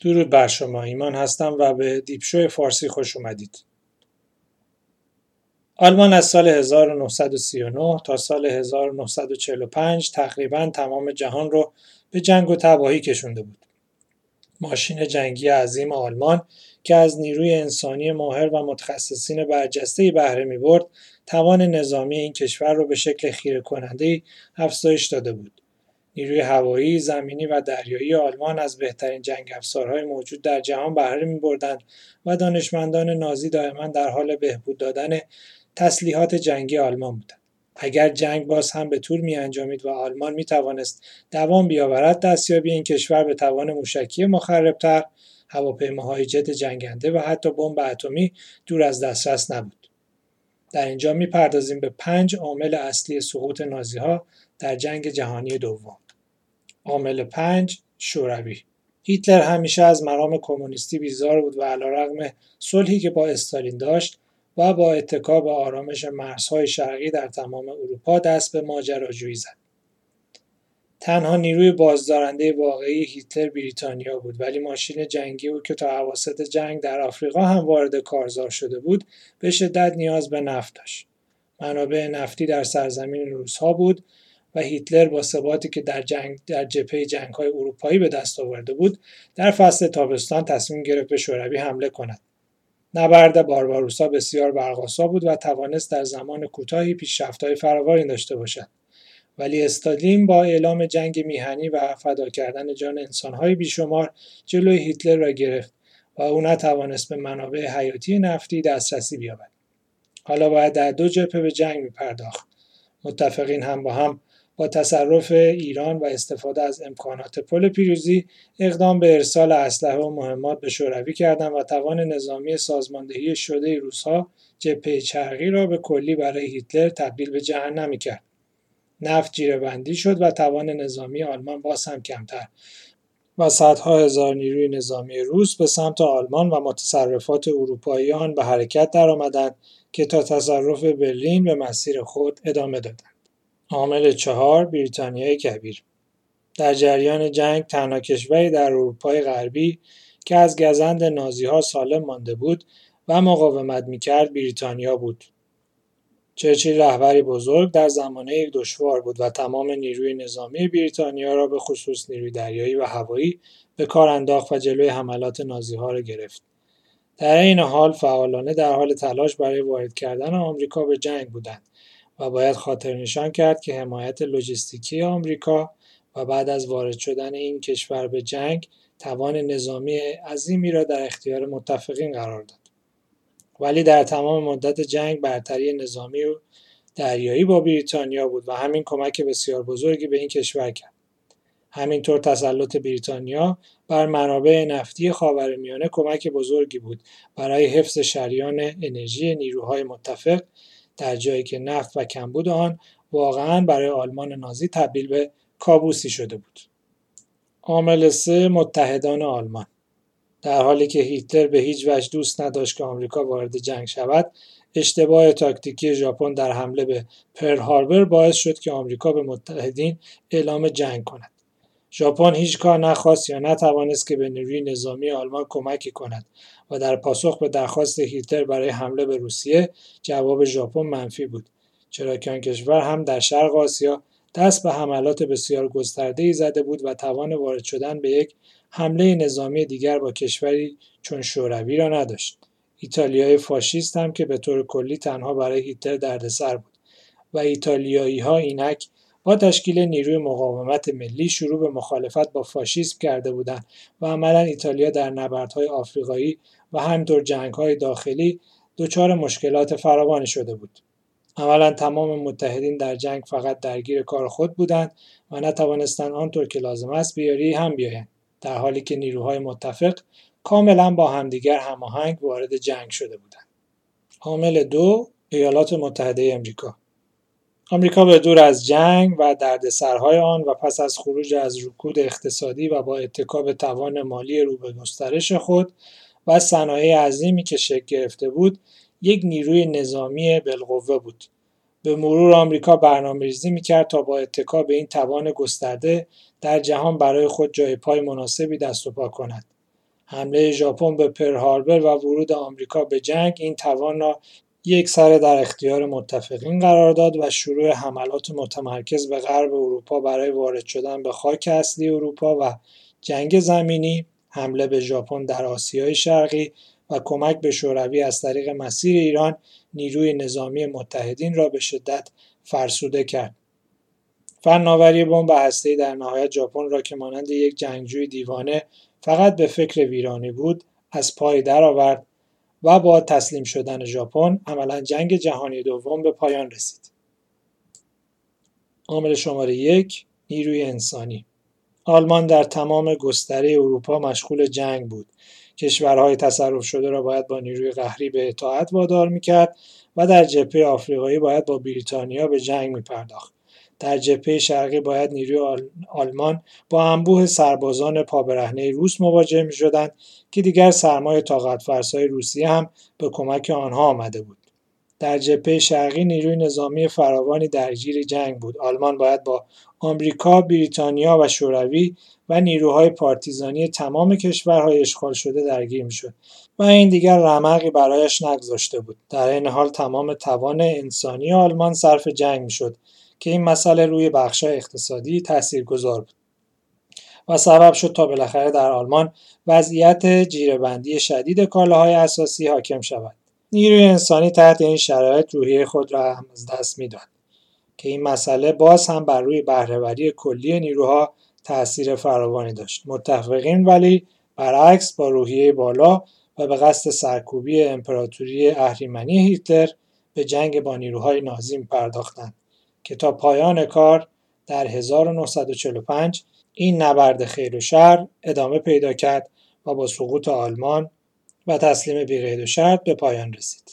درود بر شما ایمان هستم و به دیپشو فارسی خوش اومدید. آلمان از سال 1939 تا سال 1945 تقریبا تمام جهان رو به جنگ و تباهی کشونده بود. ماشین جنگی عظیم آلمان که از نیروی انسانی ماهر و متخصصین برجسته بهره می برد، توان نظامی این کشور را به شکل خیره کننده افزایش داده بود. نیروی هوایی، زمینی و دریایی آلمان از بهترین جنگ افزارهای موجود در جهان بهره می بردند و دانشمندان نازی دائما در حال بهبود دادن تسلیحات جنگی آلمان بودند. اگر جنگ باز هم به طول می انجامید و آلمان می توانست دوام بیاورد دستیابی این کشور به توان موشکی مخربتر هواپیماهای جت جنگنده و حتی بمب اتمی دور از دسترس نبود در اینجا می‌پردازیم به پنج عامل اصلی سقوط نازی ها در جنگ جهانی دوم. عامل پنج شوروی. هیتلر همیشه از مرام کمونیستی بیزار بود و علیرغم صلحی که با استالین داشت و با اتکا به آرامش مرزهای شرقی در تمام اروپا دست به ماجراجویی زد. تنها نیروی بازدارنده واقعی هیتلر بریتانیا بود ولی ماشین جنگی او که تا اواسط جنگ در آفریقا هم وارد کارزار شده بود به شدت نیاز به نفت داشت. منابع نفتی در سرزمین روسها بود و هیتلر با ثباتی که در جنگ در جبهه جنگ‌های اروپایی به دست آورده بود در فصل تابستان تصمیم گرفت به شوروی حمله کند. نبرد بارباروسا بسیار برقاسا بود و توانست در زمان کوتاهی پیشرفت‌های فراوانی داشته باشد. ولی استالین با اعلام جنگ میهنی و فدا کردن جان انسانهای بیشمار جلوی هیتلر را گرفت و او نتوانست به منابع حیاتی نفتی دسترسی بیابد. حالا باید در دو جبهه به جنگ میپرداخت. متفقین هم با هم با تصرف ایران و استفاده از امکانات پل پیروزی اقدام به ارسال اسلحه و مهمات به شوروی کردند و توان نظامی سازماندهی شده روسها جبهه چرقی را به کلی برای هیتلر تبدیل به جهنمی کرد نفت جیرهبندی شد و توان نظامی آلمان باز هم کمتر و صدها هزار نیروی نظامی روس به سمت آلمان و متصرفات اروپایی آن به حرکت درآمدند که تا تصرف برلین به مسیر خود ادامه دادند. عامل چهار بریتانیای کبیر در جریان جنگ تنها کشوری در اروپای غربی که از گزند نازی ها سالم مانده بود و مقاومت می‌کرد بریتانیا بود چرچیل رهبری بزرگ در زمانه دشوار بود و تمام نیروی نظامی بریتانیا را به خصوص نیروی دریایی و هوایی به کار انداخت و جلوی حملات نازی ها را گرفت. در این حال فعالانه در حال تلاش برای وارد کردن آمریکا به جنگ بودند و باید خاطر نشان کرد که حمایت لوجستیکی آمریکا و بعد از وارد شدن این کشور به جنگ توان نظامی عظیمی را در اختیار متفقین قرار داد. ولی در تمام مدت جنگ برتری نظامی و دریایی با بریتانیا بود و همین کمک بسیار بزرگی به این کشور کرد. همینطور تسلط بریتانیا بر منابع نفتی خاورمیانه کمک بزرگی بود برای حفظ شریان انرژی نیروهای متفق در جایی که نفت و کمبود آن واقعا برای آلمان نازی تبدیل به کابوسی شده بود. عامل سه متحدان آلمان در حالی که هیتلر به هیچ وجه دوست نداشت که آمریکا وارد جنگ شود اشتباه تاکتیکی ژاپن در حمله به پرل هاربر باعث شد که آمریکا به متحدین اعلام جنگ کند. ژاپن هیچ کار نخواست یا نتوانست که به نیروی نظامی آلمان کمکی کند و در پاسخ به درخواست هیتلر برای حمله به روسیه جواب ژاپن منفی بود چرا که آن کشور هم در شرق آسیا دست به حملات بسیار گسترده‌ای زده بود و توان وارد شدن به یک حمله نظامی دیگر با کشوری چون شوروی را نداشت. ایتالیای فاشیست هم که به طور کلی تنها برای هیتلر دردسر بود و ایتالیایی ها اینک با تشکیل نیروی مقاومت ملی شروع به مخالفت با فاشیسم کرده بودند و عملا ایتالیا در نبردهای آفریقایی و همینطور جنگهای داخلی دچار مشکلات فراوانی شده بود. اولا تمام متحدین در جنگ فقط درگیر کار خود بودند و نتوانستند آنطور که لازم است بیاری هم بیایند. در حالی که نیروهای متفق کاملا با همدیگر هماهنگ وارد جنگ شده بودند. عامل دو ایالات متحده امریکا آمریکا به دور از جنگ و دردسرهای آن و پس از خروج از رکود اقتصادی و با اتکا توان مالی رو به گسترش خود و صنایع عظیمی که شکل گرفته بود یک نیروی نظامی بالقوه بود به مرور آمریکا برنامه‌ریزی می‌کرد تا با اتکا به این توان گسترده در جهان برای خود جای پای مناسبی دست و پا کند. حمله ژاپن به پرهاربر و ورود آمریکا به جنگ این توان را یک سره در اختیار متفقین قرار داد و شروع حملات متمرکز به غرب اروپا برای وارد شدن به خاک اصلی اروپا و جنگ زمینی حمله به ژاپن در آسیای شرقی و کمک به شوروی از طریق مسیر ایران نیروی نظامی متحدین را به شدت فرسوده کرد فناوری بمب هسته‌ای در نهایت ژاپن را که مانند یک جنگجوی دیوانه فقط به فکر ویرانی بود از پای درآورد و با تسلیم شدن ژاپن عملا جنگ جهانی دوم به پایان رسید. عامل شماره یک نیروی انسانی آلمان در تمام گستره اروپا مشغول جنگ بود. کشورهای تصرف شده را باید با نیروی قهری به اطاعت وادار می‌کرد و در جبهه آفریقایی باید با بریتانیا به جنگ میپرداخت. در جبهه شرقی باید نیروی آلمان با انبوه سربازان پابرهنه روس مواجه می شدند که دیگر سرمای طاقت فرسای روسیه هم به کمک آنها آمده بود. در جبهه شرقی نیروی نظامی فراوانی درگیر جنگ بود. آلمان باید با آمریکا، بریتانیا و شوروی و نیروهای پارتیزانی تمام کشورهای اشغال شده درگیر می‌شد و این دیگر رمقی برایش نگذاشته بود. در این حال تمام توان انسانی آلمان صرف جنگ می‌شد که این مسئله روی بخش اقتصادی گذار بود و سبب شد تا بالاخره در آلمان وضعیت جیرهبندی شدید کالاهای اساسی حاکم شود. نیروی انسانی تحت این شرایط روحیه خود را هم از دست می‌داد که این مسئله باز هم بر روی بهرهوری کلی نیروها تأثیر فراوانی داشت متفقین ولی برعکس با روحیه بالا و به قصد سرکوبی امپراتوری اهریمنی هیتلر به جنگ با نیروهای نازی پرداختند که تا پایان کار در 1945 این نبرد خیر و شر ادامه پیدا کرد و با سقوط آلمان و تسلیم بیقید و شرط به پایان رسید.